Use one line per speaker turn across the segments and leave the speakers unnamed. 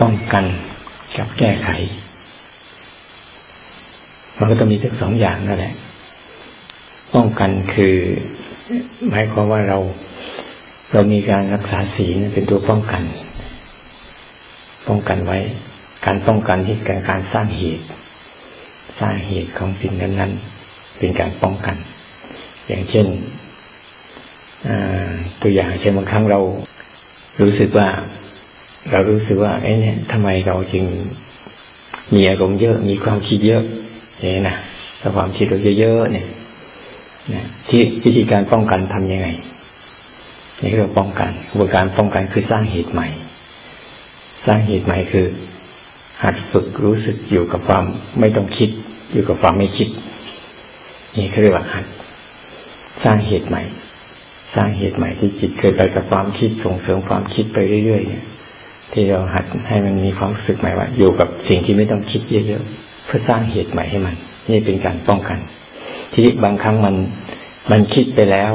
ป้องกันกับแก้ไข มันก็ต้องมีทั้งสองอย่างนั่นแหละ ป้องกันคือ หมายความว่าเราเรามีการรักษาศีลเป็นตัวป้องกัน ป้องกันไว้ การป้องกันที่การการสร้างเหตุ สร้างเหตุของสิ่งนั้นๆ เป็นการป้องกัน อย่างเช่นตัวอย่างเช่นบางครั้งเรารู้สึกว่า เรารู้สึกว่าไอ้นี่ทำไมเราจึงมีอารมณ์เยอะ มีความคิดเยอะอย่างนี้นะถ้าความคิดเราเยอะๆเนี่ยนะที่วิธีการป้องกันทํำยังไงนี่คือป้องกันกระบวนการป้องกันคือสร้างเหตุใหม่ สร้างเหตุใหม่คือ หัดฝึกรู้สึกอยู่กับความไม่ต้องคิด อยู่กับความไม่คิด นี่คือเรียกว่าหัดสร้างเหตุใหม่ สร้างเหตุใหม่ที่จิตเคยไปกับความคิดส่งเสริมความคิดไปเรื่อยๆเนี่ยที่เราหัดให้มันมีความรู้สึกใหม่ว่าอยู่กับสิ่งที่ไม่ต้องคิดเยอะๆเพื่อสร้างเหตุใหม่ให้มัน นี่เป็นการป้องกัน ทีนี้บางครั้งมันมันคิดไปแล้ว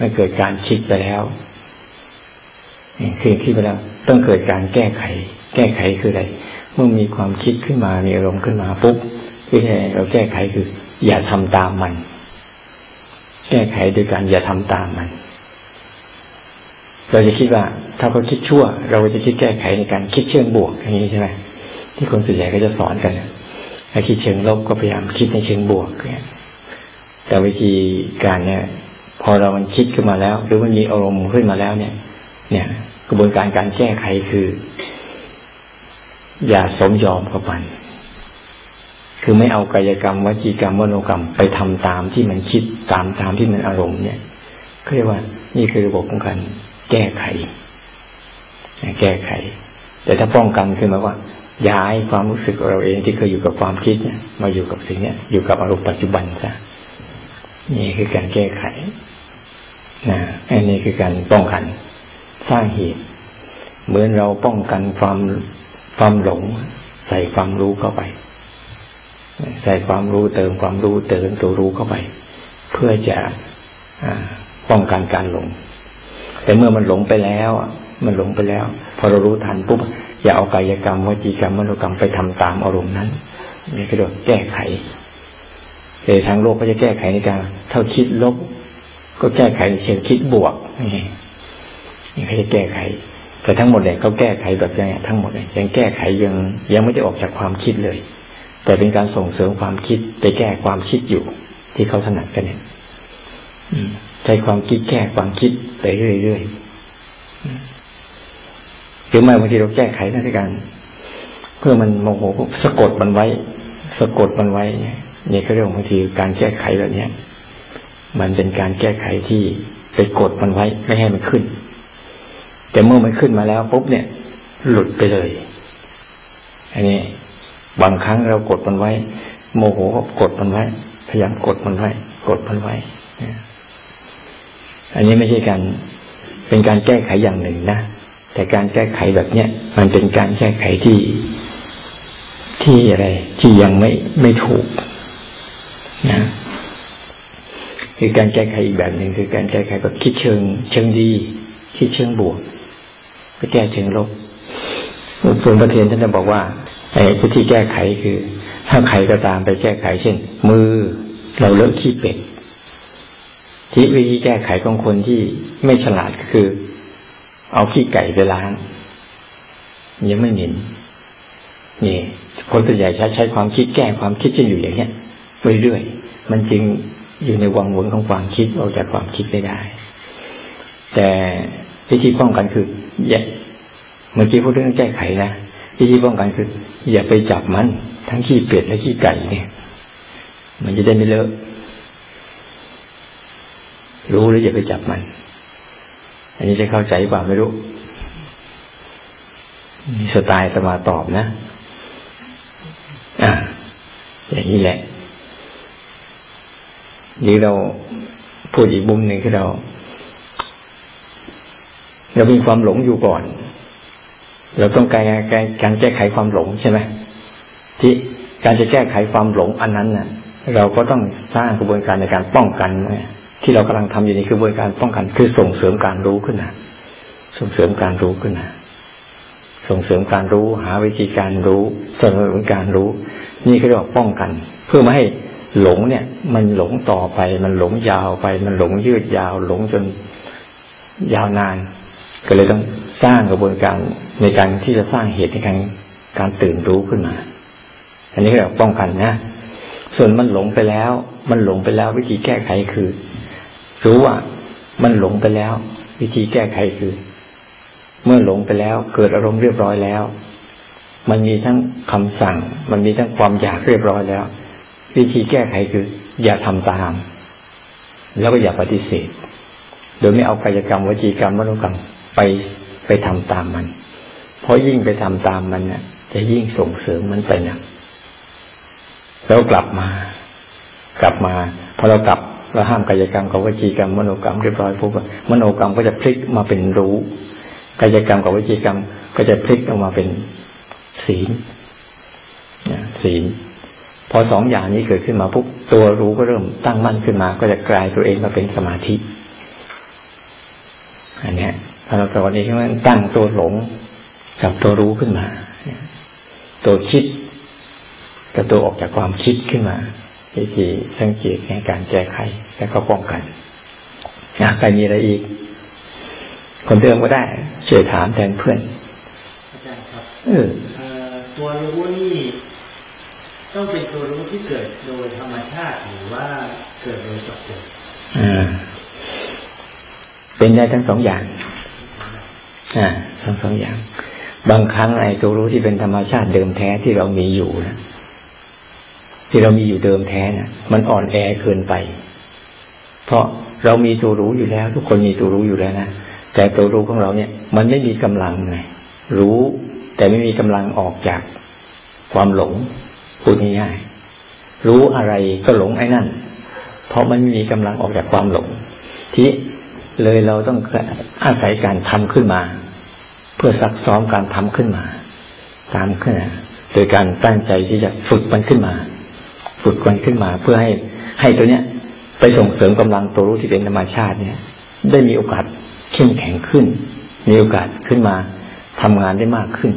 มันเกิดการคิดไปแล้วคือคิดไปแล้วต้องเกิดการแก้ไข แก้ไขคืออะไรเมื่อมีความคิดขึ้นมามีอารมณ์ขึ้นมาปุ๊บวิธีเราแก้ไขคือ อย่าทำตามมัน แก้ไขโดยการอย่าทำตามมัน เราจะคิดว่า ถ้าเขาคิดชั่ว เราจะคิดแก้ไขในการคิดเชิงบวกอย่างนี้ใช่ไหมที่คนส่วนใหญ่ก็จะสอนกันถ้าคิดเชิงลบก็พยายามคิดในเชิงบวกแต่วิธีการเนี่ย พอเรามันคิดขึ้นมาแล้ว หรือมันมีอารมณ์ขึ้นมาแล้วเนี่ย เนี่ย กระบวนการการแก้ไขคือ อย่าสมยอมกับมัน คือไม่เอากายกรรมวจีกรรมวโนกรรมไปทำตามที่มันคิดตามตามที่มันอารมณ์เนี่ยเขาเรียกว่า นี่คือระบบของการแก้ไข แก้ไข แต่ถ้าป้องกันคือหมายว่าย้ายความรู้สึกเราเองที่เคยอยู่กับความคิดเนี่ยมาอยู่กับสิ่งเนี้ยอยู่กับอารมณ์ปัจจุบันซะนี่คือการแก้ไขนะอันนี้คือการป้องกัน สร้างเหตุเหมือนเราป้องกันความความหลง ใส่ความรู้เข้าไป ใส่ความรู้เติมความรู้เติมตัวรู้เข้าไป เพื่อจะป้องกันการหลง แต่เมื่อมันหลงไปแล้วมันหลงไปแล้ว พอเรารู้ทันปุ๊บอย่าเอากายกรรมวจีกรรมมโนกรรมไปทำตามอารมณ์นั้นนี่คือเรียกแก้ไขแต่ทางโลกก็จะแก้ไขในการเท่าคิดลบ ก็แก้ไขในเชิงคิดบวกนี่เขาจะแก้ไข แต่ทั้งหมดเนี่ยเขาแก้ไขแบบยังทั้งหมดเนี่ยยังแก้ไขยังยังไม่ได้ออกจากความคิดเลย แต่เป็นการส่งเสริมความคิดไปแก้ความคิดอยู่ที่เขาถนัดกันเนี่ยใช้ความคิดแก้ความคิดไปเรื่อยๆหรือไม่บางทีเราแก้ไขนั่นด้วยกันเพื่อมันโมโหสะกดมันไว้ สะกดมันไว้เนี่ยก็เรื่องบางทีการแก้ไขแบบนี้มันเป็นการแก้ไขที่ไปกดมันไว้ไม่ให้มันขึ้น แต่เมื่อมันขึ้นมาแล้วปุ๊บเนี่ย หลุดไปเลย อันนี้ บางครั้งเรากดมันไว้ โมโหกดมันไว้ พยายามกดมันไว้ กดมันไว้อันนี้ไม่ใช่การเป็นการแก้ไขอย่างหนึ่งนะแต่การแก้ไขแบบเนี้ยมันเป็นการแก้ไขที่ที่อะไร ที่ยังไม่ไม่ถูกนะคือการแก้ไขอีกแบบหนึ่งคือการแก้ไขแบบคิดเชิง เชิงดี คิดเชิงบวกไปแก้เชิงลบส่วนประเทนท่านจะบอกว่าไอ้วิธีแก้ไขคือ ถ้าใครก็ตามไปแก้ไข เช่น มือ เราเลิกขี้เป็ดที่วิธีแก้ไขของคนที่ไม่ฉลาดก็คือ เอาขี้ไก่ไปล้างยังไม่เหม็น นี่คนส่วนใหญ่ใช้ใช้ความคิดแก้ความคิดจะอยู่อย่างเนี้ยเรื่อยๆมันจึงอยู่ในวังวนของความคิดออกจากความคิดไม่ได้ แต่วิธีป้องกันคืออย่าเมื่อกี้พูดเรื่องแก้ไขนะวิธีป้องกันคือ อย่าไปจับมันทั้งขี้เป็ดและขี้ไก่เนี่ย มันจะได้ไม่เลอะรู้แล้วอย่าไปจับมัน อันนี้จะเข้าใจป่าไม่รู้มีสไตล์สมาตอบนะ อ่าอย่างนี้แหละ นี่เราพูดอีกมุมหนึ่งคือเราเรามีความหลงอยู่ก่อนเราต้องการการแก้ไขความหลงใช่ไหมที่การจะแก้ไขความหลงอันนั้นน่ะ เราก็ต้องสร้างกระบวนการในการป้องกันที่เรากำลังทำอยู่นี่คือกระบวนการป้องกัน คือส่งเสริมการรู้ขึ้นนะส่งเสริมการรู้ขึ้นนะส่งเสริมการรู้ หาวิธีการรู้สนับสนุนการรู้ นี่ก็เรียกว่าป้องกัน เพื่อไม่ให้หลงเนี่ย มันหลงต่อไป มันหลงยาวไป มันหลงยืดยาว หลงจนยาวนาน ก็เลยต้องสร้างกระบวนการในการที่จะสร้างเหตุในการการตื่นรู้ขึ้นมา อันนี้เรียกป้องกันนะ ส่วนมันหลงไปแล้ว มันหลงไปแล้ววิธีแก้ไขคือ รู้ว่ามันหลงไปแล้ว วิธีแก้ไขคือ เมื่อหลงไปแล้วเกิดอารมณ์เรียบร้อยแล้ว มันมีทั้งคำสั่ง มันมีทั้งความอยากเรียบร้อยแล้ว วิธีแก้ไขคือ อย่าทำตาม แล้วก็อย่าปฏิเสธ โดยไม่เอากายกรรมวจีกรรมมโนกรรมไปไปทำตามมัน เพราะยิ่งไปทำตามมันเนี่ยจะยิ่งส่งเสริมมันไปนะแล้วกลับมา กลับมาพอเรากลับเราห้ามกายกรรมกับวจีกรรม มโนกรรมเรียบร้อยปุ๊บมโนกรรมก็จะพลิกมาเป็นรู้กายกรรมกับวจีกรรม ก็จะพลิกออกมาเป็นศีล ศีลพอสองอย่างนี้เกิดขึ้นมาปุ๊บตัวรู้ก็เริ่มตั้งมั่นขึ้นมา ก็จะกลายตัวเองมาเป็นสมาธิอันนี้พอเราตอนนี้มันตั้งตัวหลงกับตัวรู้ขึ้นมา ตัวคิดกับตัวออกจากความคิดขึ้นมาวิธีสังเกตในการแก้ไขและก็ป้องกันนะใครมีอะไรอีก คนเดิมก็ได้ช่วยถามแทนเพื่อน
อาจารย์ครับเออตัวรู้นี่ ต้องเป็นตัวรู้ที่เกิดโดยธรรมชาติหรือว่าเกิดโดยจับเกิดอ่า
เป็นได้ทั้งสองอย่าง อ่า ทั้งสองอย่าง บางครั้งไอ้ตัวรู้ที่เป็นธรรมชาติเดิมแท้ที่เรามีอยู่นะ ที่เรามีอยู่เดิมแท้นะมันอ่อนแอเกินไป เพราะเรามีตัวรู้อยู่แล้ว ทุกคนมีตัวรู้อยู่แล้วนะแต่ตัวรู้ของเราเนี่ย มันไม่มีกำลังไงรู้แต่ไม่มีกำลังออกจากความหลงพูดง่าย รู้อะไรก็หลงไอ้นั่น เพราะมันไม่มีกำลังออกจากความหลง ที่เลยเราต้องอาศัยการทำขึ้นมา เพื่อซักซ้อมการทำขึ้นมา ตามขึ้นโดยการตั้งใจที่จะฝึกมันขึ้นมา ฝึกมันขึ้นมา เพื่อให้ให้ตัวเนี้ย ไปส่งเสริมกำลังตัวรู้ที่เป็นธรรมชาติเนี่ย ได้มีโอกาสเข้มแข็งขึ้น มีโอกาสขึ้นมาทำงานได้มากขึ้น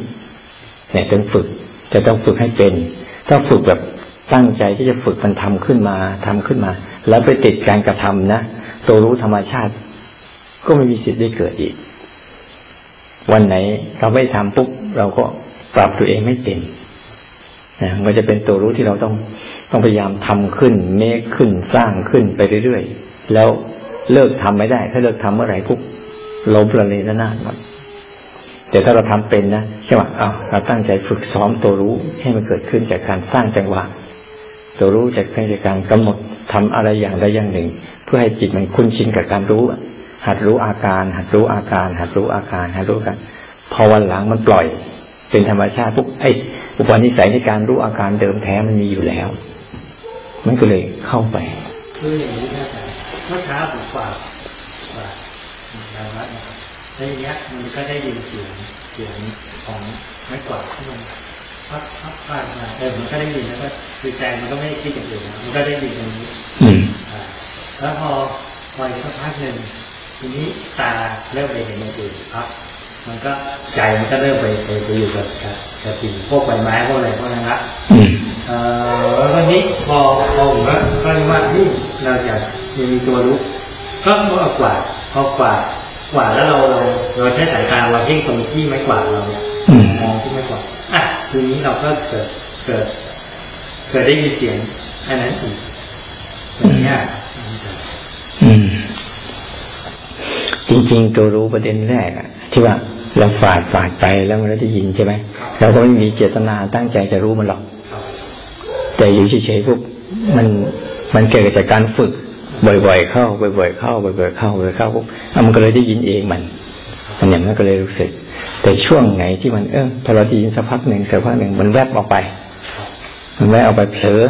เนี่ยต้องฝึกจะต้องฝึกให้เป็น ถ้าฝึกแบบตั้งใจที่จะฝึกมันทำขึ้นมาทำขึ้นมา แล้วไปติดการกระทำนะตัวรู้ธรรมชาติ ก็ไม่มีสิทธิ์ได้เกิดอีก วันไหนเราไม่ทำปุ๊บเราก็ปรับตัวเองไม่เป็นนะมันจะเป็นตัวรู้ที่เราต้องต้องพยายามทำขึ้น เมคขึ้นสร้างขึ้นไปเรื่อยๆ แล้วเลิกทำไม่ได้ ถ้าเลิกทำเมื่อไหร่ปุ๊บล้มละเลยละนาดหมดแต่ถ้าเราทำเป็นนะใช่ไหมอ้าวเราตั้งใจฝึกซ้อมตัวรู้ให้มันเกิดขึ้นจากการสร้างจังหวะตัวรู้จากการกำหนดทำอะไรอย่างใดอย่างหนึ่ง เพื่อให้จิตมันคุ้นชินกับการรู้ หัดรู้อาการ หัดรู้อาการ หัดรู้อาการหัดรู้กันพอวันหลังมันปล่อย เป็นธรรมชาติปุ๊บไอ้อุปนิสัยในการรู้อาการเดิมแท้มันมีอยู่แล้ว มันก็เลยเข้าไป
คืออย่างนี้นะเมื่อเช้าผมฝากฝากนะครับในนี้ยมันก็ได้ยินเสียงเสียงของไม้กวาดที่มันพัดพัดผ่านมาเออมันก็ได้ยินแล้วก็คือใจมันก็ไม่คิดอย่างอื่นมันก็ได้ยินตรงนี้แล้วพอพอสักพักหนึ่งทีนี้ตาเริ่มเห็นอย่างอื่นครับ มันก็ใจมันก็เริ่มไปไปไปอยู่กับกับสิ่งพวกใบไม้พวกอะไรพวกนั้นละเอ่อแล้ววันนี้พอพอผมก็ก็ว่าที่เราจะมีตัวรู้ก็เมื่อกวาดพอกวาดกวาดแล้วเราเราเราใช้สายตาเราเพ่งตรงที่ไม้กวาดเราเนี่ยมองที่ไม้กวาดอะทีนี้เราก็เกิดเกิดเกิดได้ยินเสียงอันนั้นอีกอย่างนี้
จริง ๆ ตัวรู้ประเด็นแรกอะที่ว่าเราฝาดฝาดไปแล้วมันได้ยินใช่ไหมเราก็ไม่มีเจตนาตั้งใจจะรู้มันหรอก แต่อยู่เฉยๆปุ๊บมันมันเกิดจากการฝึก บ่อยๆเข้า บ่อยๆเข้า บ่อยๆเข้าบ่อยๆเข้าปุ๊บมันก็เลยได้ยินเองมันมันอย่างนั้นก็เลยรู้สึก แต่ช่วงไหนที่มันเออพอเราได้ยินสักพักหนึ่งสักพักหนึ่งมันแวบออกไป มันแวบออกไปเผลอ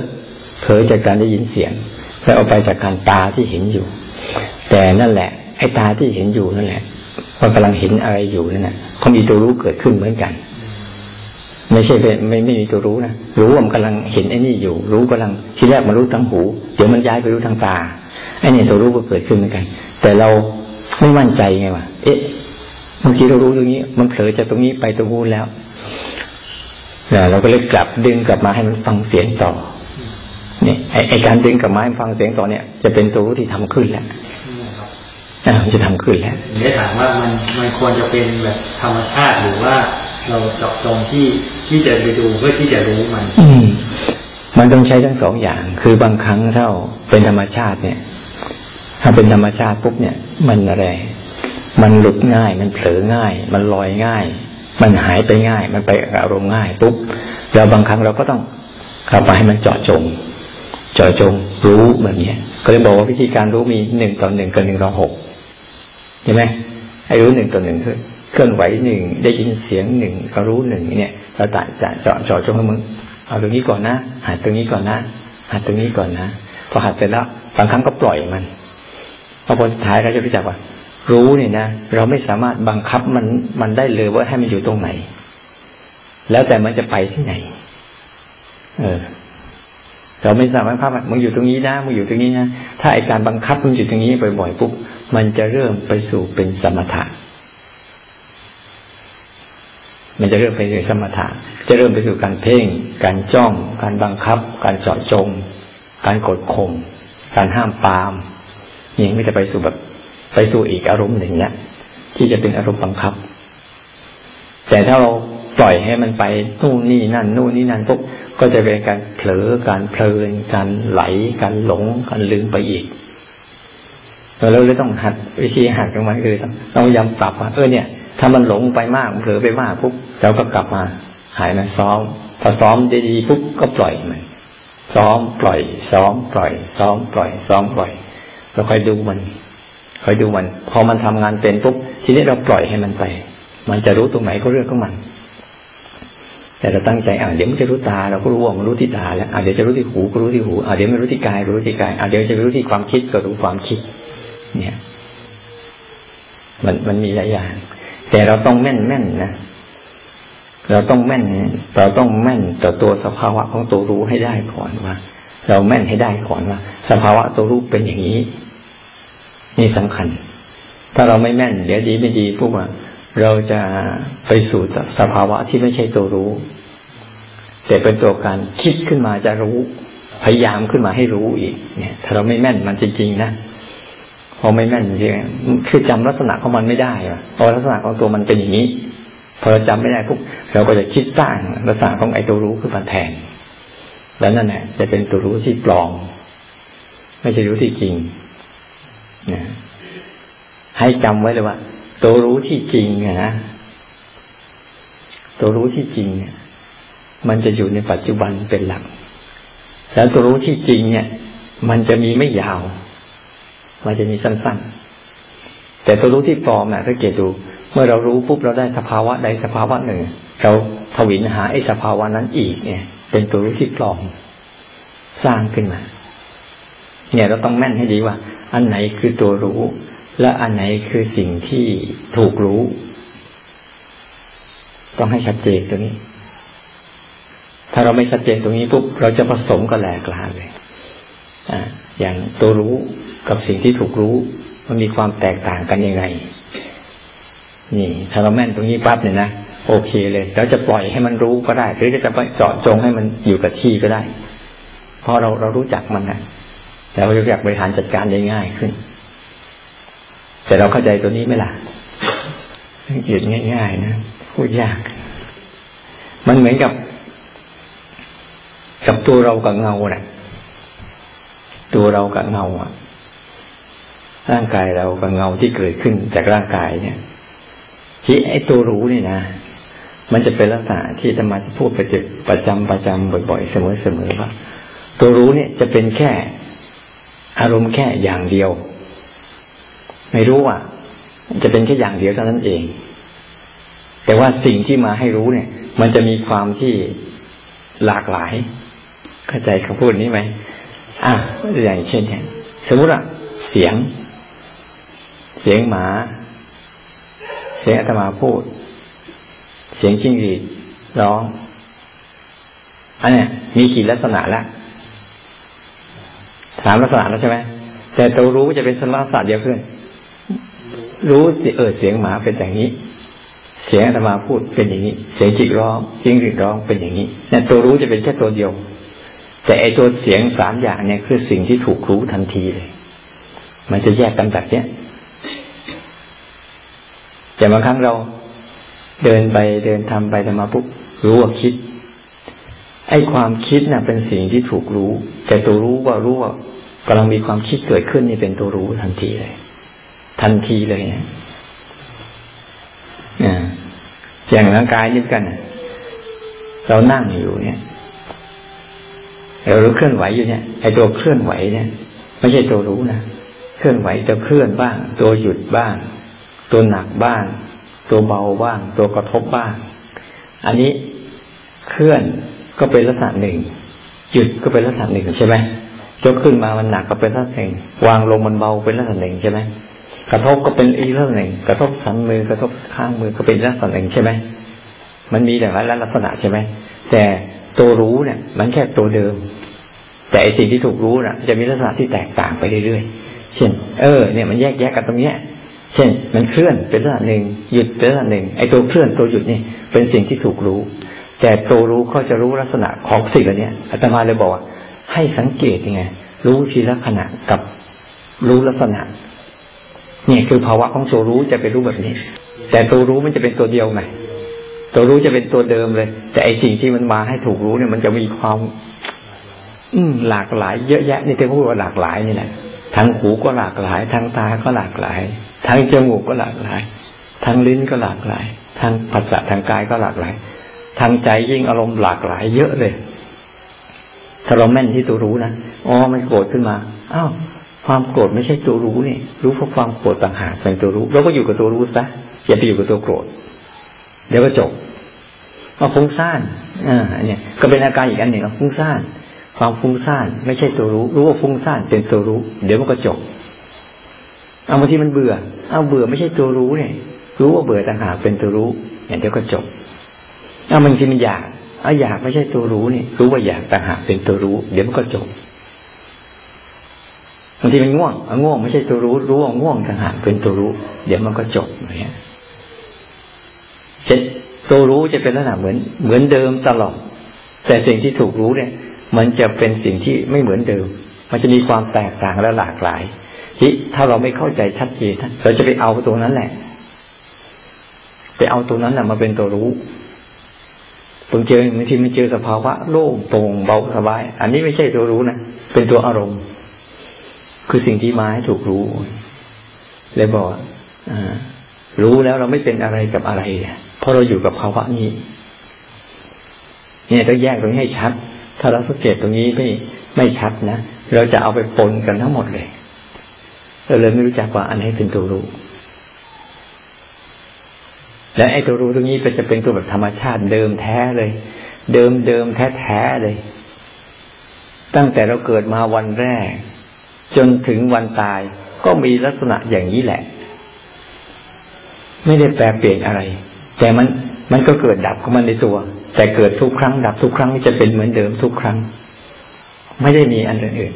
เผลอจากการได้ยินเสียงแวบออกไปจากการตาที่เห็นอยู่ แต่นั่นแหละ ไอ้ตาที่เห็นอยู่นั่นแหละมันกำลังเห็นอะไรอยู่นั่นนะเขามีตัวรู้เกิดขึ้นเหมือนกัน ไม่ใช่เป็นไม่ไม่มีตัวรู้นะรู้ว่ามันกำลังเห็นไอ้นี่อยู่ รู้กำลังทีแรกมันรู้ทางหู เดี๋ยวมันย้ายไปรู้ทางตาไอ้นี่ตัวรู้ก็เกิดขึ้นเหมือนกัน แต่เราไม่มั่นใจไงวะเอ๊ะบางทีเรารู้ตรงนี้ มันเผลอจากตรงนี้ไปตรงนู้นแล้วเราก็เลยกลับดึงกลับมาให้มันฟังเสียงต่อ เนี่ยไอการดึงกลับมาให้ฟังเสียงต่อเนี่ย จะเป็นตัวรู้ที่ทำขึ้นแล้ว จะทำขึ้นแล้ว
ได้ถามว่ามันมันควรจะเป็นแบบธรรมชาติหรือว่าเราจาะจงที่ที่จะไปดูเพื่อที่จะรู้มัน
อืมมันต้องใช้ทั้งสองอย่าง คือบางครั้งเท่าเป็นธรรมชาติเนี่ย ถ้าเป็นธรรมชาติปุ๊บเนี่ย มันอะไร มันหลุดง่าย มันเผลอง่าย มันลอยง่าย มันหายไปง่าย มันไปอารมณ์ง่ายปุ๊บเราบางครั้งเราก็ต้องเข้าไปให้มันเจาะจง เจาะจงรู้แบบนี้ย ก็เลยบอกว่าวิธีการรู้มีหนึ่งต่อหนึ่งกับหนึ่งต่อหกเห็นไหมให้รู้หนึ่งต่อหนึ่งคือเคลื่อนไหวหนึ่งได้ยินเสียงหนึ่งก็รู้หนึ่งเนี่ยเราตัดจะเจาะเจาะจงให้มึงเอาตรงนี้ก่อนนะหัดตรงนี้ก่อนนะหัดตรงนี้ก่อนนะพอหัดเสร็จแล้วบางครั้งก็ปล่อยมันพอผลสุดท้ายเราจะรู้จักว่า รู้เนี่ยนะเราไม่สามารถบังคับมันมันได้เลยว่าให้มันอยู่ตรงไหน แล้วแต่มันจะไปที่ไหน เออ เราไม่สามารถภาพมึงอยู่ตรงนี้นะมึงอยู่ตรงนี้นะถ้าไอการบังคับมึงอยู่ตรงนี้บ่อยๆปุ๊บมันจะเริ่มไปสู่เป็นสมถะมันจะเริ่มไปสู่สมถะจะเริ่มไปสู่การเพ่ง การจ้อง การบังคับ การเจาะจง การกดข่มการห้ามปามนี่ไม่จะไปสู่แบบไปสู่อีกอารมณ์หนึ่งเนี้ยที่จะเป็นอารมณ์บังคับ แต่ถ้าเราปล่อยให้มันไปนู่นนี่นั่นนู่นนี่นั่นปุ๊บก็จะเป็นการเผลอการเพลินการไหลการหลงการลืมไปอีกเราเลยต้องหัดวิธีหัดของมันคือต้องพย้ำปรับว่าเออเนี่ย ถ้ามันหลงไปมากเผลอไปมากปุ๊บเราก็กลับมาหายมันซ้อมพอซ้อมดีๆปุ๊บก็ปล่อยมันซ้อมปล่อย ซ้อมปล่อย ซ้อมปล่อย ซ้อมปล่อยเราค่อยดูมันคอยดูมัน พอมันทำงานเป็นปุ๊บทีนี้เราปล่อยให้มันไป มันจะรู้ตรงไหนก็เรื่องของมัน แต่เราตั้งใจอ่าเดี๋ยวมันจะรู้ตาเราก็รู้ว่ามันรู้ที่ตาแล้วอ่าเดี๋ยวจะรู้ที่หูก็รู้ที่หูอ่าเดี๋ยวไมันรู้ที่กายรู้ที่กายอ่าเดี๋ยวจะรู้ที่ความคิดก็รู้ความคิด เนี่ย มันมันมีหลายอย่าง แต่เราต้องแม่นแม่นนะเราต้องแม่น เราต้องแม่นต่อตัวสภาวะของตัวรู้ให้ได้ก่อนว่า เราแม่นให้ได้ก่อนว่า สภาวะตัวรู้เป็นอย่างนี้ นี่สำคัญ ถ้าเราไม่แม่น เดี๋ยวดีไม่ดีพวกว่าเราจะไปสู่สภาวะที่ไม่ใช่ตัวรู้ แต่เป็นตัวการคิดขึ้นมาจะรู้ พยายามขึ้นมาให้รู้อีก เนี่ย ถ้าเราไม่แม่นมันจริงๆนะพอไม่แม่นจริงคือจำลักษณะของมันไม่ได้อะพอลักษณะของตัวมันเป็นอย่างนี้ พอเราจำไม่ได้ปุ๊บเราก็จะคิดสร้างลักษณะของไอ้ตัวรู้ขึ้นมาแทน แล้วนั่นแหละจะเป็นตัวรู้ที่ปลอมไม่ใช่รู้ที่จริงนะให้จำไว้เลยว่า ตัวรู้ที่จริงนะตัวรู้ที่จริงเนี่ย มันจะอยู่ในปัจจุบันเป็นหลัก แล้วตัวรู้ที่จริงเนี่ย มันจะมีไม่ยาว มันจะมีสั้นๆ แต่ตัวรู้ที่ปลอมน่ะถ้าเกิดดู เมื่อเรารู้ปุ๊บเราได้สภาวะใดสภาวะหนึ่ง เราทวินหาไอ้สภาวะนั้นอีกเนี่ย เป็นตัวรู้ที่ปลอม สร้างขึ้นมา เนี่ยเราต้องแม่นให้ดีว่า อันไหนคือตัวรู้ และอันไหนคือสิ่งที่ถูกรู้ ต้องให้ชัดเจนตรงนี้ถ้าเราไม่ชัดเจนตรงนี้ปุ๊บเราจะผสมกันแหลกลาเลยอ่าอย่างตัวรู้กับสิ่งที่ถูกรู้ มันมีความแตกต่างกันยังไง นี่ถ้าเราแม่นตรงนี้ปั๊บเนี่ยนะโอเคเลยเราจะปล่อยให้มันรู้ก็ได้ หรือจะไปเจาะจงให้มันอยู่กับที่ก็ได้ เพราะเราเรารู้จักมันนะแล้วเราอยากบริหารจัดการได้ง่ายขึ้น แต่เราเข้าใจตัวนี้ไหมล่ะหยุดง่าย ๆ นะพูดยาก มันเหมือนกับ กับตัวเรากับเงาเนะ่ะ ตัวเรากับเงาอะร่างกายเรากับเงาที่เกิดขึ้นจากร่างกายเนี่ยที่ไอ้ตัวรู้เนี่ยนะ มันจะเป็นลักษณะที่ธรรมาจะพูดประจประจำประจำบ่อยๆ เสมอๆว่าตัวรู้เนี่ยจะเป็นแค่อารมณ์แค่อย่างเดียว ไม่รู้ว่าจะเป็นแค่อย่างเดียวเท่านั้นเอง แต่ว่าสิ่งที่มาให้รู้เนี่ย มันจะมีความที่หลากหลาย เข้าใจคำพูดนี้ไหมอะอย่างเช่นเนี่ยสมมติอะเสียง เสียงหมา เสียงอาตมาพูด เสียงจิ้งหรีดร้องอันเนี้ยมีกี่ลักษณะละสามลักษณะแล้วใช่ไหมแต่ตัวรู้จะเป็นสลักษณะเดียวขึ้น รู้สิเออเสียงหมาเป็นอย่างนี้ เสียงอาตมาพูดเป็นอย่างนี้ เสียงจิตร้องจิ้งหรีดร้องเป็นอย่างนี้เนี่ยตัวรู้จะเป็นแค่ตัวเดียว แต่ไอตัวเสียงสามอย่างเนี่ยคือสิ่งที่ถูกรู้ทันทีเลย มันจะแยกกันแบบเนี้ยแต่บางครั้งเรา เดินไปเดินทำไปทำมาปุ๊บรู้ว่าคิด ไอ้ความคิดน่ะ เป็นสิ่งที่ถูกรู้ แต่ตัวรู้ว่ารู้ว่ากำลังมีความคิดเกิดขึ้นนี่เป็นตัวรู้ทันทีเลย ทันทีเลยนะอย่างร่างกายนี่กันเรานั่งอยู่เนี่ยเรารู้เคลื่อนไหวอยู่เนี่ยไอ้ตัวเคลื่อนไหวเนี่ย ไม่ใช่ตัวรู้นะเคลื่อนไหวจะเคลื่อนบ้าง ตัวหยุดบ้าง ตัวหนักบ้าง ตัวเบาบ้าง ตัวกระทบบ้าง อันนี้เคลื่อนก็เป็นลักษณะหนึ่งหยุดก็เป็นลักษณะหนึ่งใช่ไหมยกขึ้นมามันหนักก็เป็นลักษณะหนึ่งวางลงมันเบาเป็นลักษณะหนึ่งใช่ไหมกระทบก็เป็นอีกเรื่องหนึ่ง กระทบสันมือกระทบข้างมือก็เป็นลักษณะหนึ่งใช่ไหมมันมีแต่ละลักษณะใช่ไหมแต่ตัวรู้เนี่ย มันแค่ตัวเดิม แต่ไอสิ่งที่ถูกรู้น่ะ จะมีลักษณะที่แตกต่างไปเรื่อยๆเช่น เออ เนี่ยมันแยกแยกกันตรงเนี้ย เช่น มันเคลื่อนเป็นลักษณะหนึ่งหยุดเป็นลักษณะหนึ่งไอตัวเคลื่อนื่อนตัวหยุดนี่เป็นสิ่งที่ถูกรู้ แต่ตัวรู้เขาจะรู้ลักษณะของสิ่งเหล่านี้อาตมาเลยบอกว่า ให้สังเกตยังไง รู้ทีละขณะกับรู้ลักษณะเนี่ยคือภาวะของตัวรู้จะเป็นรู้แบบนี้ แต่ตัวรู้มันจะเป็นตัวเดียวไงตัวรู้จะเป็นตัวเดิมเลย แต่ไอสิ่งที่มันมาให้ถูกรู้เนี่ยมันจะมีความ อืมหลากหลาย เยอะแยะนี่ที่พูดว่าหลากหลายนี่แหละทางหูก็หลากหลาย ทางตาก็หลากหลาย ทางจมูกก็หลากหลาย ทางลิ้นก็หลากหลาย ทางภาษาทางกายก็หลากหลาย ทางใจยิ่งอารมณ์หลากหลาย เยอะเลยถ้าเราแม่นที่ตัวรู้นะอ๋อมันโกรธขึ้นมาอ้าวความโกรธไม่ใช่ตัวรู้นี่ รู้เพราะความโกรธต่างหากเป็นตัวรู้ เราก็อยู่กับตัวรู้ซะอย่าไปอยู่กับตัวโกรธ เดี๋ยวก็จบว่าฟุ้งซ่านอ่าเนี่ยก็เป็นอาการอีกอันหนึ่งฟุ้งซ่านความฟุ้งซ่านไม่ใช่ตัวรู้ รู้ว่าฟุ้งซ่านเป็นตัวรู้ เดี๋ยวมันก็จบเอาบางทีมันเบื่อ เอาเบื่อไม่ใช่ตัวรู้เนี่ย รู้ว่าเบื่อต่างหากเป็นตัวรู้ อย่างเดียวก็จบเอามันทีมันอยากเอาอยากไม่ใช่ตัวรู้นี่รู้ว่าอยากต่างหากเป็นตัวรู้ เดี๋ยวมันก็จบ บางทีมันง่วงเอาง่วงไม่ใช่ตัวรู้ รู้ว่าง่วงต่างหากเป็นตัวรู้ เดี๋ยวมันก็จบอย่างเงี้ยเสร็จตัวรู้จะเป็นลักษณะเหมือน เหมือนเดิมตลอด แต่สิ่งที่ถูกรู้เนี่ย มันจะเป็นสิ่งที่ไม่เหมือนเดิม มันจะมีความแตกต่างและหลากหลาย ที่ถ้าเราไม่เข้าใจชัดเจนเราจะไปเอาตัวนั้นแหละ ไปเอาตัวนั้นแหละมาเป็นตัวรู้บางเจอบางทีมันเจอสภาวะโล่งโปร่งเบาสบาย อันนี้ไม่ใช่ตัวรู้นะเป็นตัวอารมณ์คือสิ่งที่มาให้ถูกรู้เลยบอกอ่ารู้แล้วเราไม่เป็นอะไรกับอะไร เพราะเราอยู่กับภาวะนี้ เนี่ยต้องแยกตรงนี้ให้ชัด ถ้าเราสังเกตตรงนี้ไม่ไม่ชัดนะเราจะเอาไปปนกันทั้งหมดเลยเราเลยไม่รู้จักว่าอันไหนเป็นตัวรู้ และไอ้ตัวรู้ตรงนี้เป็นจะเป็นตัวแบบธรรมชาติเดิมแท้เลย เดิมเดิมแท้แท้เลย ตั้งแต่เราเกิดมาวันแรก จนถึงวันตายก็มีลักษณะอย่างนี้แหละ ไม่ได้แปลเปลี่ยนอะไร แต่มันมันก็เกิดดับของมันในตัว แต่เกิดทุกครั้ง ดับทุกครั้งจะเป็นเหมือนเดิมทุกครั้ง ไม่ได้มีอันอื่น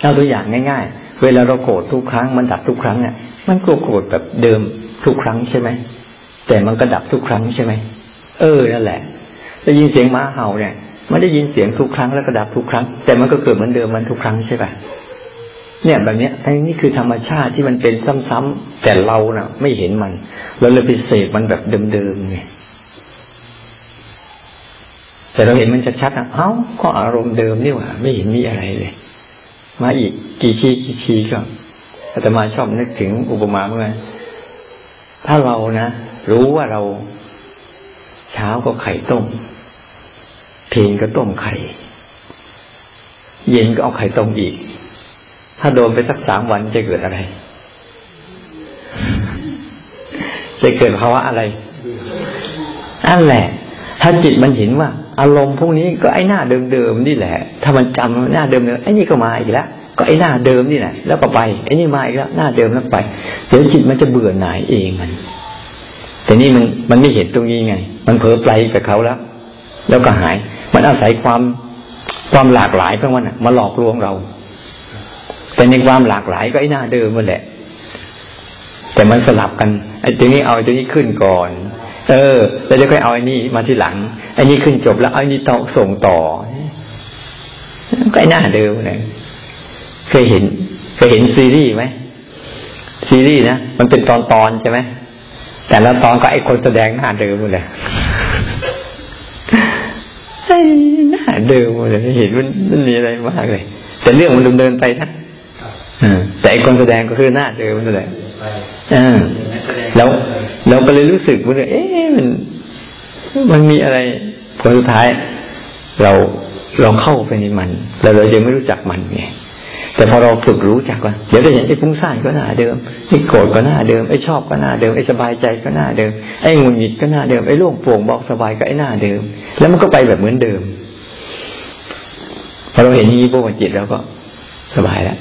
เอาตัวอย่างง่าย ๆ เวลาเราโกรธทุกครั้งมันดับทุกครั้งเนี่ยมันก็โกรธแบบเดิมทุกครั้งใช่ไหมแต่มันก็ดับทุกครั้งใช่ไหมเออนั่นแหละได้ยินเสียงม้าเห่าเนี่ยมันได้ยินเสียงทุกครั้งแล้วก็ดับทุกครั้ง แต่มันก็เกิดเหมือนเดิมมันทุกครั้งใช่ป่ะเนี่ยแบบเนี้ยอันนี้คือธรรมชาติที่มันเป็นซ้ำๆแต่เรานะ่ะ ไม่เห็นมันเราเลยไปเสพมันแบบเดิมๆไงแต่เราเห็นมันชัดๆอะเอ้าก็อารมณ์เดิมนี่หว่า ไม่เห็นมีอะไรเลย มาอีกกี่ชีกี่ชีก็ อาตมาชอบนึกถึงอุปมาเมื่อถ้าเรานะ รู้ว่าเราเช้าก็ไข่ต้มเพลนก็ต้มไข่ เย็นก็เอาไข่ต้มอีก ถ้าโดนไปสักสามวันจะเกิดอะไร จะเกิดภาวะอะไรนั่นแหละ ถ้าจิตมันเห็นว่า อารมณ์พวกนี้ก็ไอ้หน้าเดิมๆนี่แหละ ถ้ามันจำหน้าเดิมๆไอ้นี่ก็มาอีกแล้ว ก็ไอ้หน้าเดิมนี่แหละแล้วก็ไปไอ้นี่มาอีกแล้วหน้าเดิมแล้วไป เดี๋ยวจิตมันจะเบื่อหน่ายเองมัน แต่นี่มันมันไม่เห็นตรงนี้ไง มันเผลอไปกับเขาแล้ว แล้วก็หาย มันอาศัยความความหลากหลายของมันมาหลอกลวงเรา แต่ในความหลากหลายก็ไอ้หน้าเดิมมันแหละ แต่มันสลับกันไอ้ตัวนี้เอาตัวนี้ขึ้นก่อน เออ แล้วเดี๋ยวค่อยเอาไอ้นี่มาที่หลังไอ้นี่ขึ้นจบแล้วไอ้นี่ต่อส่งต่อก็ไอ้หน้าเดิมเลย เคยเห็น เคยเห็นซีรีส์ไหมซีรีส์นะมันเป็นตอนตอนใช่ไหมแต่ละตอนก็ไอ้คนแสดงหน้าเดิมเลยไอ้หน้าเดิมเลยเห็นมันมันมีอะไรมากเลย แต่เรื่องมันดำเนินไปนะแต่ไอ้คนแสดงก็คือหน้าเดิมนั่นแหละแล้วเราก็เลยรู้สึกว่าเอ๊ะมัน มันมีอะไรผลสุดท้าย เราเราเข้าไปในมันแล้วเรายังไม่รู้จักมันไง แต่พอเราฝึกรู้จักว่าเดี๋ยวเราเห็นไอ้ฟุ้งซ่านก็หน้าเดิมไอ้โกรธก็หน้าเดิมไอ้ชอบก็หน้าเดิมไอ้สบายใจก็หน้าเดิมไอ้งุนหงิดก็หน้าเดิมไอ้โล่งโปร่งเบาสบายก็ไอ้หน้าเดิม แล้วมันก็ไปแบบเหมือนเดิมพอเราเห็นอย่างนี้พวกจิตเราก็สบายแล้ว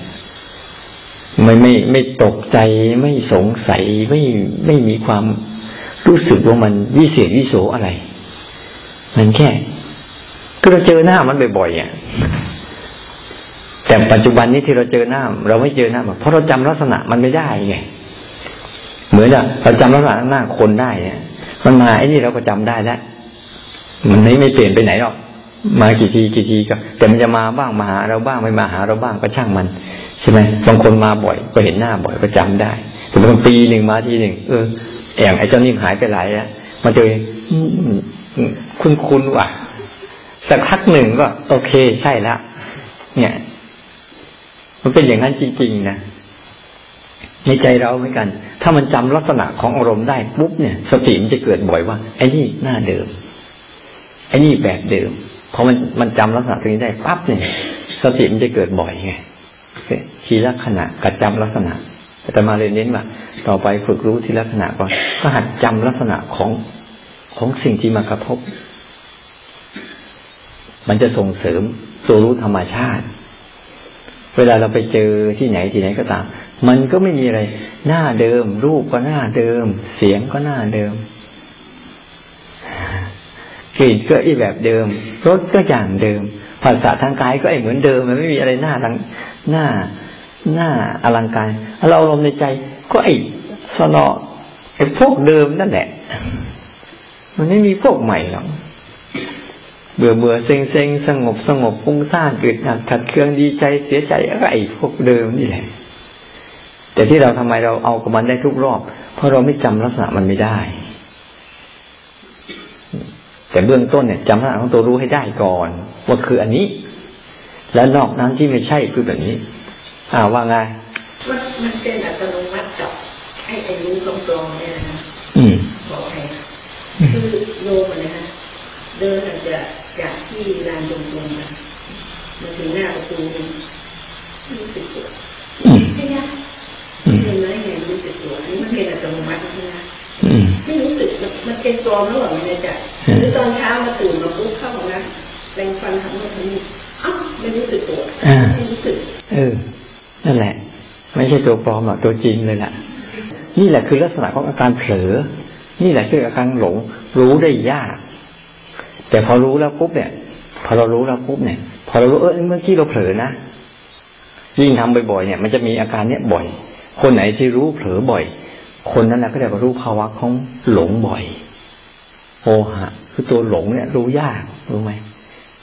ไม่ไม่ไม่ตกใจไม่สงสัยไม่ไม่มีความรู้สึกว่ามันวิเศษวิโสอะไร มันแค่ ก็เราเจอหน้ามันบ่อยๆอะ แต่ปัจจุบันนี้ที่เราเจอหน้า เราไม่เจอหน้าเพราะเราจำลักษณะมันไม่ได้ไงเหมือนอะเราจำลักษณะหน้าคนได้เนี่ยมันมาไอ้นี่เราก็จำได้แล้วมันไม่ไม่เปลี่ยนไปไหนหรอกมากี่ทีกี่ทีก็แต่มันจะมาบ้างมาหาเราบ้างไม่มาหาเราบ้างก็ช่างมัน ใช่ไหมบางคนมาบ่อย ก็เห็นหน้าบ่อยก็จำได้แต่บางปีหนึ่งมาทีหนึ่งเออแอย่างไอ้เจ้านิ่หายไปหลายแล้วมาเจอคุณคุณว่ะ สักพักหนึ่งก็ โอเคใช่แล้วเนี่ย มันเป็นอย่างนั้นจริง ๆ นะในใจเราเหมือนกัน ถ้ามันจำลักษณะของอารมณ์ได้ปุ๊บเนี่ย สติมันจะเกิดบ่อยว่าไอ้นี่หน้าเดิมไอ้นี่แบบเดิมพอมันมันจำลักษณะตรงนี้ได้ปั๊บเนี่ย สติมันจะเกิดบ่อยไงทีละขณะกับจำลักษณะแต่มาเรียนเน้นว่าต่อไปฝึกรู้ทีละขณะก่อนก็หัดจำลักษณะของ ของสิ่งที่มากระทบ มันจะส่งเสริมตัวรู้ธรรมชาติ เวลาเราไปเจอที่ไหนที่ไหนก็ตาม มันก็ไม่มีอะไร หน้าเดิม รูปก็หน้าเดิม เสียงก็หน้าเดิมกลิ่นก็อีแบบเดิมรสก็อย่างเดิมภาษาทางกายก็ไอเหมือนเดิม มันไม่มีอะไรหน้าทังหน้าหน้าอลังการเราลมในใจก็ไอสนอไอพวกเดิมนั่นแหละมันไม่มีพวกใหม่หรอกเบื่อเบื่อเซ็งเซ็งสงบสงบฟุ้งซ่านอึดอัดขัดเคืองดีใจเสียใจอะไรพวกเดิมนี่แหละ แต่ที่เราทำไมเราเอากับมันได้ทุกรอบ เพราะเราไม่จำลักษณะมันไม่ได้ แต่เบื้องต้นเนี่ยจำลักษณะของตัวรู้ให้ได้ก่อน ว่าคืออันนี้ แล้วนอกนั้นที่ไม่ใช่คือแบบนี้ อ่าว่าไง
มันมันเป็นอัตโนมัติกับให้ไอ้รู้ตรงๆเนี่ยนะบอกให้คือ โยมนะฮะเดินอาจจะจากที่ลานตรงๆนะมาถึงหน้าประตูรู้สึกตัวไม่ยากเห็นไหมเห็นรู้สึกตัวนี่มันเป็นอัตโนมัติใช่ไหมไม่รู้สึกมันเป็นตัวระหว่างในใจหรือตอนเช้ามาตื่นมาปุ๊บเข้าห้องน้ำแปรงฟันทำนู่นทำนี่อ้าวไม่รู้สึกตัวไม่รู้สึก
เออ นั่นแหละ ไม่ใช่ตัวปลอมหรอกตัวจริงเลยแหละนี่แหละคือลักษณะของอาการเผลอ นี่แหละคืออาการหลง รู้ได้ยาก แต่พอรู้แล้วปุ๊บเนี่ย พอเรารู้แล้วปุ๊บเนี่ย พอเรารู้เออเมื่อกี้เราเผลอนะยิ่งทำบ่อยๆเนี่ย มันจะมีอาการเนี้ยบ่อย คนไหนที่รู้เผลอบ่อย คนนั้นแหละก็เรียกว่ารู้ภาวะของหลงบ่อยโอหะคือตัวหลงเนี่ย รู้ยากรู้ไหม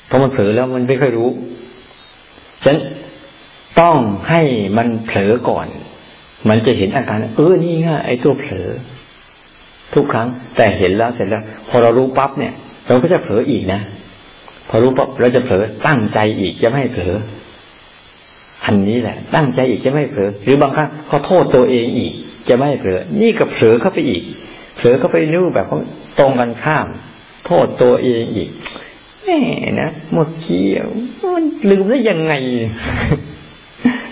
เพราะมันเผลอแล้วมันไม่ค่อยรู้ฉะนั้นต้องให้มันเผลอก่อน มันจะเห็นอาการ เออนี่ไงไอ้ตัวเผลอ ทุกครั้ง แต่เห็นแล้วเสร็จแล้ว พอเรารู้ปั๊บเนี่ย เราก็จะเผลออีกนะพอรู้ปั๊บเราจะเผลอตั้งใจอีกจะไม่เผลอ อันนี้แหละ ตั้งใจอีกจะไม่เผลอหรือบางครั้งเขาโทษตัวเองอีก จะไม่เผลอนี่ก็เผลอเข้าไปอีก เผลอเข้าไปนู่แบบตรงกันข้าม โทษตัวเองอีกแม่นะเมื่อกี้มันลืมได้ยังไง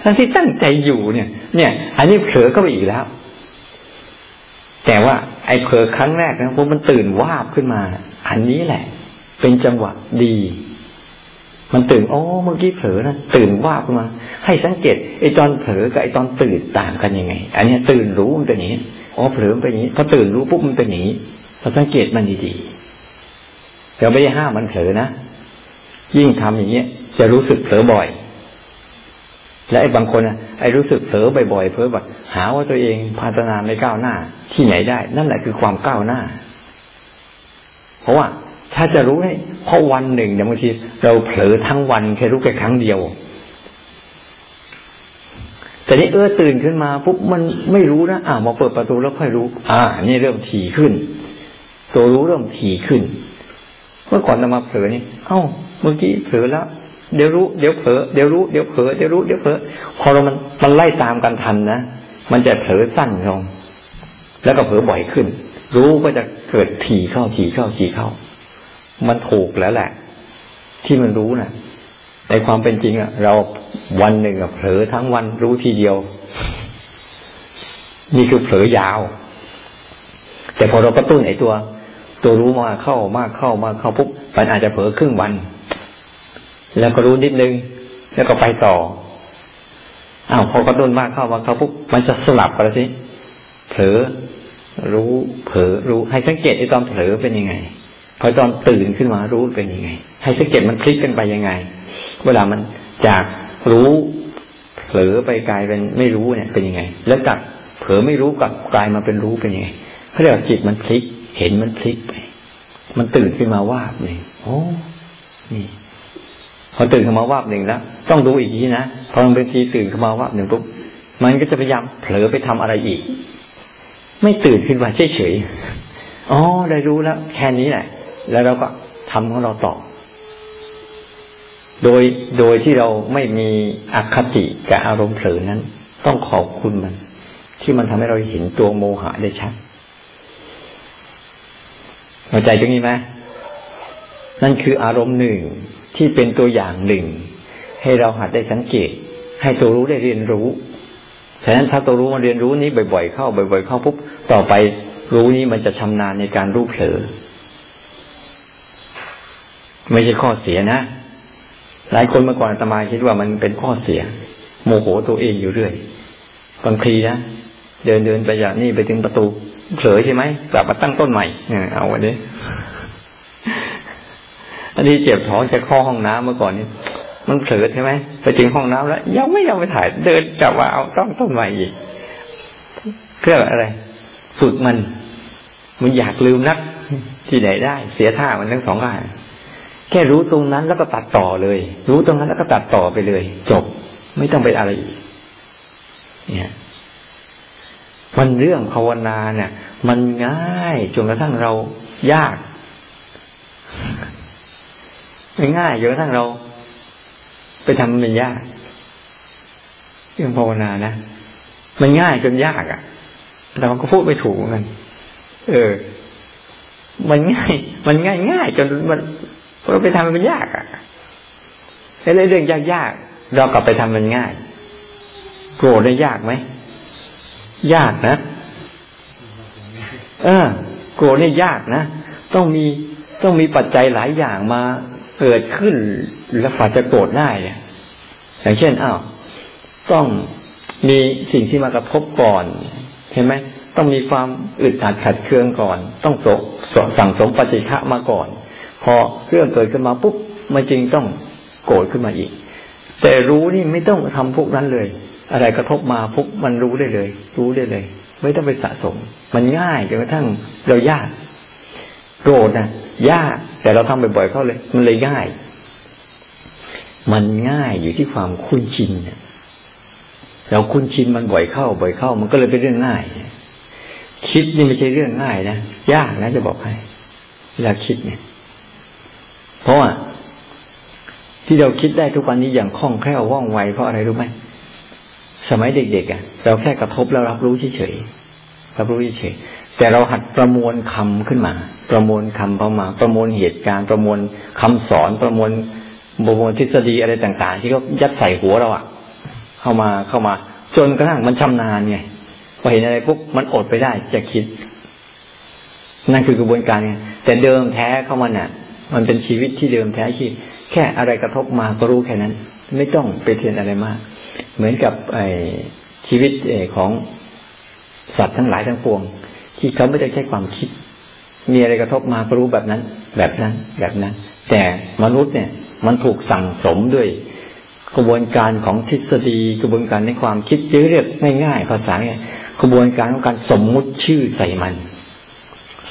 ทั้งที่ตั้งใจอยู่เนี่ย เนี่ย อันนี้เผลอเข้าไปอีกแล้ว แต่ว่า ไอ้เผลอครั้งแรกนะพวกมันตื่นวาบขึ้นมา อันนี้แหละ เป็นจังหวะดี มันตื่นโอ้เมื่อกี้เผลอนะตื่นวาบขึ้นมา ให้สังเกตไอ้ตอนเผลอกับไอ้ตอนตื่นต่างกันยังไง อันนี้ตื่นรู้มันเป็นอย่างนี้อ๋อเผลอเป็นอย่างนี้พอตื่นรู้ปุ๊บมันเป็นอย่างนี้เราสังเกตมันดีๆ เราไม่ได้ห้ามมันเผลอนะยิ่งทำอย่างเงี้ยจะรู้สึกเผลอบ่อย และไอ้บางคนอะไอ้รู้สึกเผลอบ่อยๆเผลอแบบหาว่าตัวเองพัฒนาไม่ก้าวหน้า ที่ไหนได้ นั่นแหละคือความก้าวหน้า เพราะว่าถ้าจะรู้ให้เพราะวันหนึ่งเนี่ยบางทีเราเผลอทั้งวันแค่รู้แค่ครั้งเดียวแต่นี่เออตื่นขึ้นมาปุ๊บมันไม่รู้นะอ่ามาเปิดประตูแล้วค่อยรู้ อ่า นี่เริ่มถี่ขึ้น ตัวรู้เริ่มถี่ขึ้น เมื่อก่อนเรามาเผลอนี่เอ้าเมื่อกี้เผลอแล้วเดี๋ยวรู้เดี๋ยวเผลอเดี๋ยวรู้เดี๋ยวเผลอเดี๋ยวรู้เดี๋ยวเผลอพอเรามันมันไล่ตามกันทันนะมันจะเผลอสั้นลงแล้วก็เผลอบ่อยขึ้น รู้ก็จะเกิดถี่เข้าถี่เข้าถี่เข้า มันถูกแล้วแหละ ที่มันรู้นะ่ะในความเป็นจริงอะเราวัวันหนึ่งเผลอทั้งวันรู้ทีเดียว นี่คือเผลอยาว แต่พอเรากระตุ้นไอ้ตัว ตัวรู้มาเข้ามากเข้ามากเข้าปุ๊บมันอาจจะเผลอครึ่งวัน แล้วก็รู้นิดนึง แล้วก็ไปต่ออ้าวพอกระตุ้นมากเข้ามาเข้าปุ๊บมันจะสลับกันสิเผลอรู้เผลอรู้ ให้สังเกตไอ้ตอนเผลอเป็นยังไงพอตอนตื่นขึ้นมารู้เป็นยังไง ให้สังเกตมันพลิกกันไปยังไง เวลามันจากรูู้้เผลอไปกลายเป็นไม่รู้เนี่ย เป็นยังไง แล้วจับเผลอไม่รู้กลับกลายมาเป็นรู้เป็นยังไงเขาเรียกว่าจิตมันพลิก เห็นมันพลิกไป มันตื่นขึ้นมาวาบหนึ่งโอ้นี่พอตื่นขึ้นมาวาบหนึ่งแล้วต้องดูอีกทีนะพอบางทีตื่นขึ้นมาวาบหนึ่งปุ๊บมันก็จะพยายามเผลอไปทำอะไรอีก ไม่ตื่นขึ้นมาเฉยๆอ๋อได้รู้แล้ว แค่นี้แหละ แล้วเราก็ทำของเราต่อ โดยโดยที่เราไม่มีอคติกับอารมณ์เผลอนั้น ต้องขอบคุณมัน ที่มันทำให้เราเห็นตัวโมหะได้ชัดเข้าใจตรงนี้ไหม นั่นคืออารมณ์หนึ่งที่เป็นตัวอย่างหนึ่ง ให้เราหัดได้สังเกต ให้ตัวรู้ได้เรียนรู้ฉะนั้นถ้าตัวรู้มาเรียนรู้นี้บ่อย ๆ เข้าบ่อย ๆ เข้าปุ๊บต่อไปรู้นี้มันจะชำนาญในการรู้เผลอไม่ใช่ข้อเสียนะ หลายคนเมื่อก่อนตมาคิดว่ามันเป็นข้อเสีย โมโหตัวเองอยู่เรื่อยบางทีนะเดินเดินไปจากนี่ไปถึงประตูเผลอใช่ไหมกลับมาตั้งต้นใหม่เอาวันนี้อันนี้เจ็บท้องจะข้อห้องน้ำเมื่อก่อนนี่มันเผลอใช่ไหมไปถึงห้องน้ำแล้ว ยังไม่ยังไปถ่าย เดินกลับมาเอาต้องต้นใหม่อีกเพื่ออะไรฝึกมัน มันอยากลืมนัก ที่ไหนได้ เสียท่ามันทั้งสองอย่าง แค่รู้ตรงนั้นแล้วก็ตัดต่อเลย รู้ตรงนั้นแล้วก็ตัดต่อไปเลย จบไม่ต้องไปอะไรอีกเนี่ย มันเรื่องภาวนาเนี่ย มันง่ายจนกระทั่งเรายากมันง่ายจนกระทั่งเรา ไปทำมันยากเรื่องภาวนานะมันง่ายจนยากอะ่ะเราก็พูดไม่ถูกเหมือนกัน เออ มันง่าย มันง่ายง่ายจนมันเราไปทำมันยากอะไอ้เรื่องยากยากเรากลับไปทำมันง่าย โกรธได้ยากไหมยากนะเออโกรธนี่ยากนะต้องมีต้องมีปัจจัยหลายอย่างมาเกิดขึ้นแล้วฝ่าจะโกรธได้เนี่ยอย่างเช่นอ้าวต้องมีสิ่งที่มากระทบก่อนเห็นไหมต้องมีความอึดอัดขัดเคืองก่อน ต้องสสั่งสมปฏิฆะมาก่อน พอเรื่องเกิดขึ้นมาปุ๊บมันจริงต้องโกรธขึ้นมาอีก แต่รู้นี่ไม่ต้องทำพวกนั้นเลย อะไรกระทบมาปุ๊บมันรู้ได้เลย รู้ได้เลย ไม่ต้องไปสะสม มันง่ายจนกระทั่งเรายากโกรธนะยากแต่เราทำบ่อยๆเข้าเลย มันเลยง่าย มันง่ายอยู่ที่ความคุ้นชิน เราคุ้นชินมันบ่อยเข้า บ่อยเข้า มันก็เลยเป็นเรื่องง่าย คิดนี่ไม่ใช่เรื่องง่ายนะยากนะจะบอกให้เวลาคิดเนี่ย เพราะว่า ที่เราคิดได้ทุกวันนี้อย่างคล่องแคล่วว่องไวเพราะอะไรรู้ไหมสมัยเด็กๆอะ เราแค่กระทบแล้วรับรู้เฉยๆรับรู้เฉยๆแต่เราหัดประมวลคำขึ้นมา ประมวลคำประมา ประมวลเหตุการณ์ประมวลคำสอนประมวลประมวลทฤษฎีอะไรต่าง ๆ ที่เขายัดใส่หัวเราอะ เข้ามาเข้ามา จนกระทั่งมันชำนาญไงพอเห็นอะไรปุ๊บมันอดไปได้จะคิด นั่นคือกระบวนการไงแต่เดิมแท้เข้ามันอะ มันเป็นชีวิตที่เดิมแท้ที่แค่อะไรกระทบมาก็รู้แค่นั้น ไม่ต้องไปเทียนอะไรมาก เหมือนกับไอชีวิตของสัตว์ทั้งหลายทั้งปวง ที่เขาไม่ได้ใช้ความคิด มีอะไรกระทบมาก็รู้แบบนั้น แบบนั้นแบบนั้น แต่มนุษย์เนี่ย มันถูกสั่งสมด้วยกระบวนการของทฤษฎีกระบวนการในความคิดเรียกง่ายๆภาษาเนี่ยกระบวนการของการสมมุติชื่อใส่มัน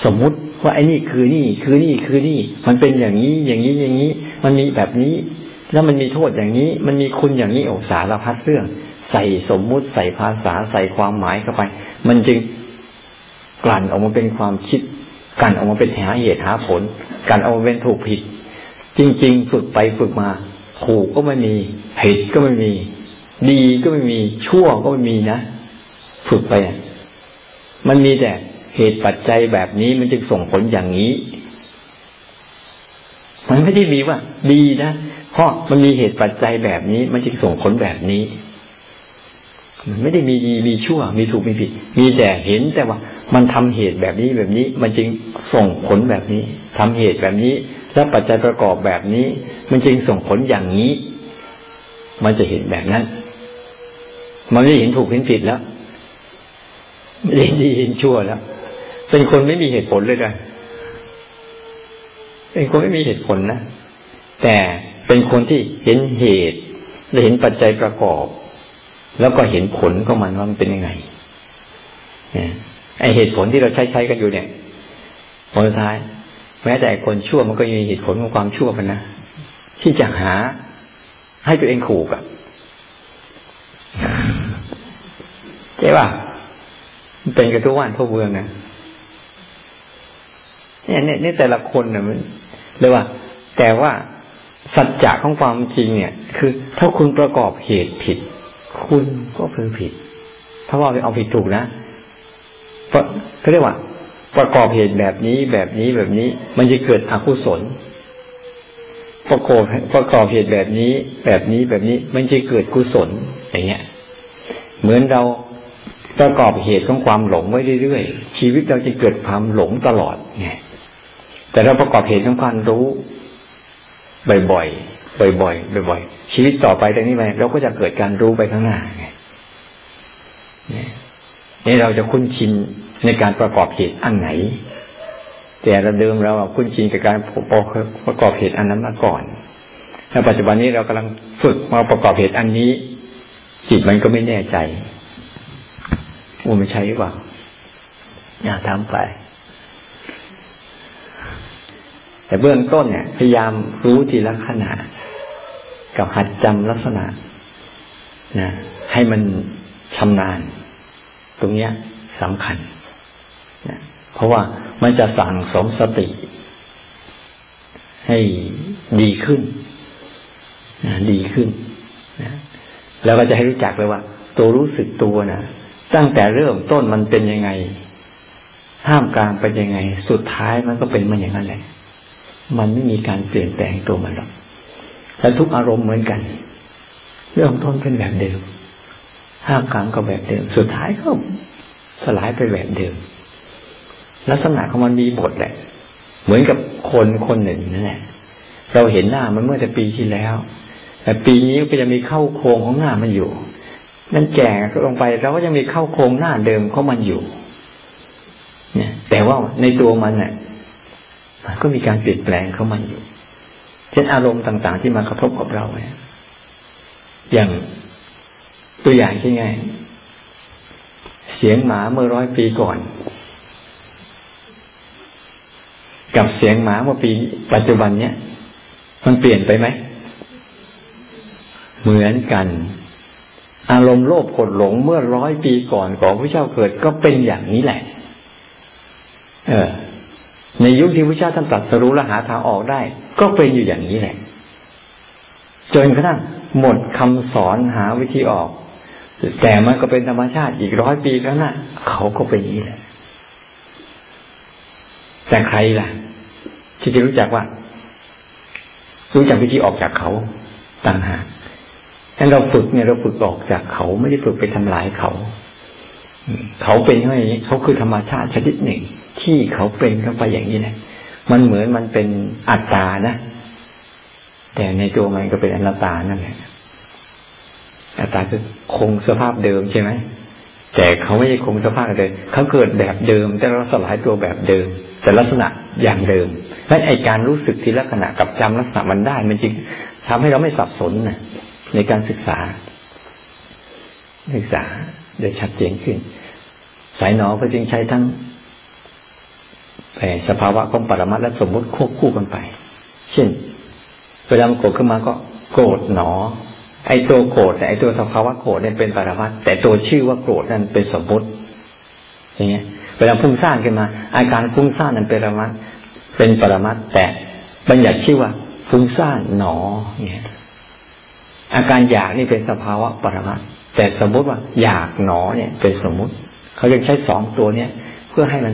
สมมุติว่าไอ้นี่คือนี่คือนี่คือนี่ มันเป็นอย่างนี้อย่างนี้อย่างนี้ มันมีแบบนี้แล้วมันมีโทษอย่างนี้ มันมีคุณอย่างนี้โอ้สารพัดเรื่อง ใส่สมมุติใส่ภาษาใส่ความหมายเข้าไป มันจึงกลั่นออกมาเป็นความคิดกลั่นออกมาเป็นหาเหตุหาผลกลั่นออกมาเป็นถูกผิด จริง ๆ ฝึกไปฝึกมา ถูกก็ไม่มีผิดก็ไม่มี ดีก็ไม่มีชั่วก็ไม่มีนะฝึกไปอะมันมีแต่เหตุปัจจัยแบบนี้มันจึงส่งผลอย่างนี้ มันไม่ได้มีว่า ดีนะเพราะมันมีเหตุปัจจัยแบบนี้ มันจึงส่งผลแบบนี้ มันไม่ได้มีดีมีชั่ว มีถูกมีผิด มีแต่เห็นแต่ว่า มันทำเหตุแบบนี้แบบนี้ มันจึงส่งผลแบบนี้ทำเหตุแบบนี้ แล้วปัจจัยประกอบแบบนี้ มันจึงส่งผลอย่างนี้ มันจะเห็นแบบนั้น มันไม่เห็นถูกเห็นผิดแล้วไม่ได้ดีเห็นชั่วแล้วเป็นคนไม่มีเหตุผลเลยนะ เป็นคนไม่มีเหตุผลนะ แต่เป็นคนที่เห็นเหตุและเห็นปัจจัยประกอบ แล้วก็เห็นผลของมันว่ามันเป็นยังไงไอเหตุผลที่เราใช้ใช้กันอยู่เนี่ยผลท้าย แม้แต่คนชั่วมันก็มีเหตุผลของความชั่วกันนะที่จะหาให้ตัวเองขู่กับใช่ป่ะเป็นกันทุกวันทั่วเมืองนะ เนี่ยเนี่ยนี่แต่ละคนเนี่ยมันเรียกว่า แต่ว่าสัจจะของความจริงเนี่ย คือ ถ้าคุณประกอบเหตุผิด คุณก็คือผิด ถ้าว่าเอาผิดถูกนะเพราะเขาเรียกว่า ประกอบเหตุแบบนี้แบบนี้แบบนี้ มันจะเกิดอกุศล ประกอบประกอบเหตุแบบนี้ แบบนี้แบบนี้ มันจะเกิดกุศลอย่างเงี้ย เหมือนเราประกอบเหตุของความหลงไว้เรื่อยๆชีวิตเราจะเกิดความหลงตลอดไงแต่เราประกอบเหตุของความรู้บ่อยๆบ่อยๆบ่อยๆชีวิตต่อไปจากนี้ไปเราก็จะเกิดการรู้ไปข้างหน้าไงนี่เราจะคุ้นชินในการประกอบเหตุอันไหน แต่เราเดิมเราคุ้นชินกับการประกอบเหตุอันนั้นมาก่อนแลปัจจุบันนี้เรากำลังฝึกมาประกอบเหตุอันนี้ จิตมันก็ไม่แน่ใจว่ามันใช่หรือเปล่าอย่าทำไป แต่เบื้องต้นเนี่ย พยายามรู้ทีละขณะ กับหัดจำลักษณะนะให้มันชำนาญ ตรงเนี้ยสำคัญนะเพราะว่ามันจะสั่งสมสติ ให้ดีขึ้นนะดีขึ้นนะแล้วก็จะให้รู้จักเลยว่า ตัวรู้สึกตัวนะตั้งแต่เริ่มต้นมันเป็นยังไง ห้ามกลางเป็นยังไง สุดท้ายมันก็เป็นมันอย่างนั้นแหละ มันไม่มีการเปลี่ยนแปลงตัวมันหรอกและทุกอารมณ์เหมือนกัน เรื่องต้นเป็นแบบเดิมห้ามกลางก็แบบเดิม สุดท้ายก็สลายไปแบบเดิม ลักษณะของมันมีบทแหละ เหมือนกับคนคนหนึ่งนั่นแหละ เราเห็นหน้ามันเมื่อแต่ปีที่แล้ว แต่ปีนี้ก็จะมีเข้าโครงของหน้ามันอยู่มันแก่ก็ลงไปเราก็ยังมีเข้าโครงหน้าเดิมของมันอยู่ เนี่ย แต่ว่าในตัวมันเนี่ยมันก็มีการเปลี่ยนแปลงเข้ามาอยู่ เช่นอารมณ์ต่าง ๆ ที่มากระทบกับเราเนี่ยอย่างตัวอย่างที่ไง เสียงหมาเมื่อร้อยปีก่อน กับเสียงหมาเมื่อปีปัจจุบันเนี้ยมันเปลี่ยนไปไหม เหมือนกัน อารมณ์โลภกดหลงเมื่อร้อยปีก่อนของพระเจ้าเกิดก็เป็นอย่างนี้แหละ เออ ในยุคที่พระเจ้าท่านตรัสรู้และหาทางออกได้ ก็เป็นอยู่อย่างนี้แหละ จนกระทั่งหมดคำสอนหาวิธีออก แต่มันก็เป็นธรรมชาติอีกร้อยปีข้างหน้าเขาก็เป็นอย่างนี้แหละแต่ใครล่ะที่จะรู้จักว่า รู้จักวิธีออกจากเขา ต่างหากถ้าเราฝึกเนี่ยเราฝึกออกจากเขาไม่ได้ฝึกไปทำลายเขา เขาเป็นอย่างนี้เขาคือธรรมชาติชนิดหนึ่ง ที่เขาเป็นเข้าไปอย่างนี้นะมันเหมือนมันเป็นอัตตานะ แต่ในตัวมันก็เป็นอนัตตานั่นแหละอัตตาคือคงสภาพเดิมใช่ไหมแต่เขาไม่ใช่คงสภาพเดิมเขาเกิดแบบเดิม แต่เราสลายตัวแบบเดิม แต่ลักษณะอย่างเดิมนั่นไอการรู้สึกที่ลักษณะกับจำลักษณะมันได้ มันจริงทำให้เราไม่สับสนนะในการศึกษา ศึกษาโดยชัดเจนขึ้น สายหนอก็จึงใช้ทั้งสภาวะของปรมัตและสมมติควบคู่กันไป เช่น เวลามันโกรธขึ้นมาก็โกรธหนอ ไอ้ตัวโกรธไอ้ตัวสภาวะโกรธเนี่ยเป็นปรมัตแต่ตัวชื่อว่าโกรธนั่นเป็นสมมติ อย่างเงี้ย เวลาพุ่งสร้างขึ้นมา อาการพุ่งสร้างนั้นเป็นปรมัตเป็นปรมัตแต่บัญญัติชื่อว่าฟุ้งซ่านหนอเนี่ย อาการอยากนี่เป็นสภาวะปรมัตแต่สมมติว่าอยากหนอเนี่ยเป็นสมมุติ เขาจะใช้สองตัวเนี้ยเพื่อให้มัน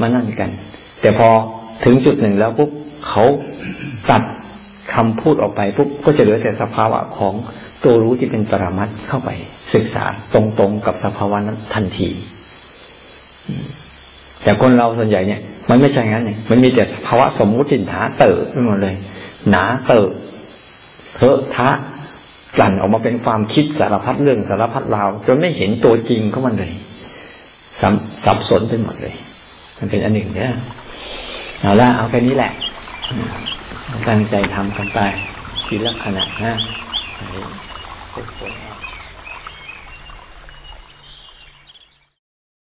มานั่นกัน แต่พอถึงจุดหนึ่งแล้วปุ๊บเขาตัดคำพูดออกไปปุ๊บก็จะเหลือแต่สภาวะของตัวรู้ที่เป็นปรมัตเข้าไป ศึกษาตรงๆกับสภาวะนั้นทันที แต่คนเราส่วนใหญ่เนี่ย มันไม่ใช่งั้นเนี่ยมันมีแต่ภาวะสมมุติหนาเติบไปหมดเลย หนาเติบเทอะทะกลั่นออกมาเป็นความคิดสารพัดเรื่องสารพัดราวจนไม่เห็นตัวจริงของมันเลยสับสนไปหมดเลย มันเป็นอันหนึ่งเนี่ยเอาละเอาแค่นี้แหละ ตั้งใจทำกันไปทีละขณะนะ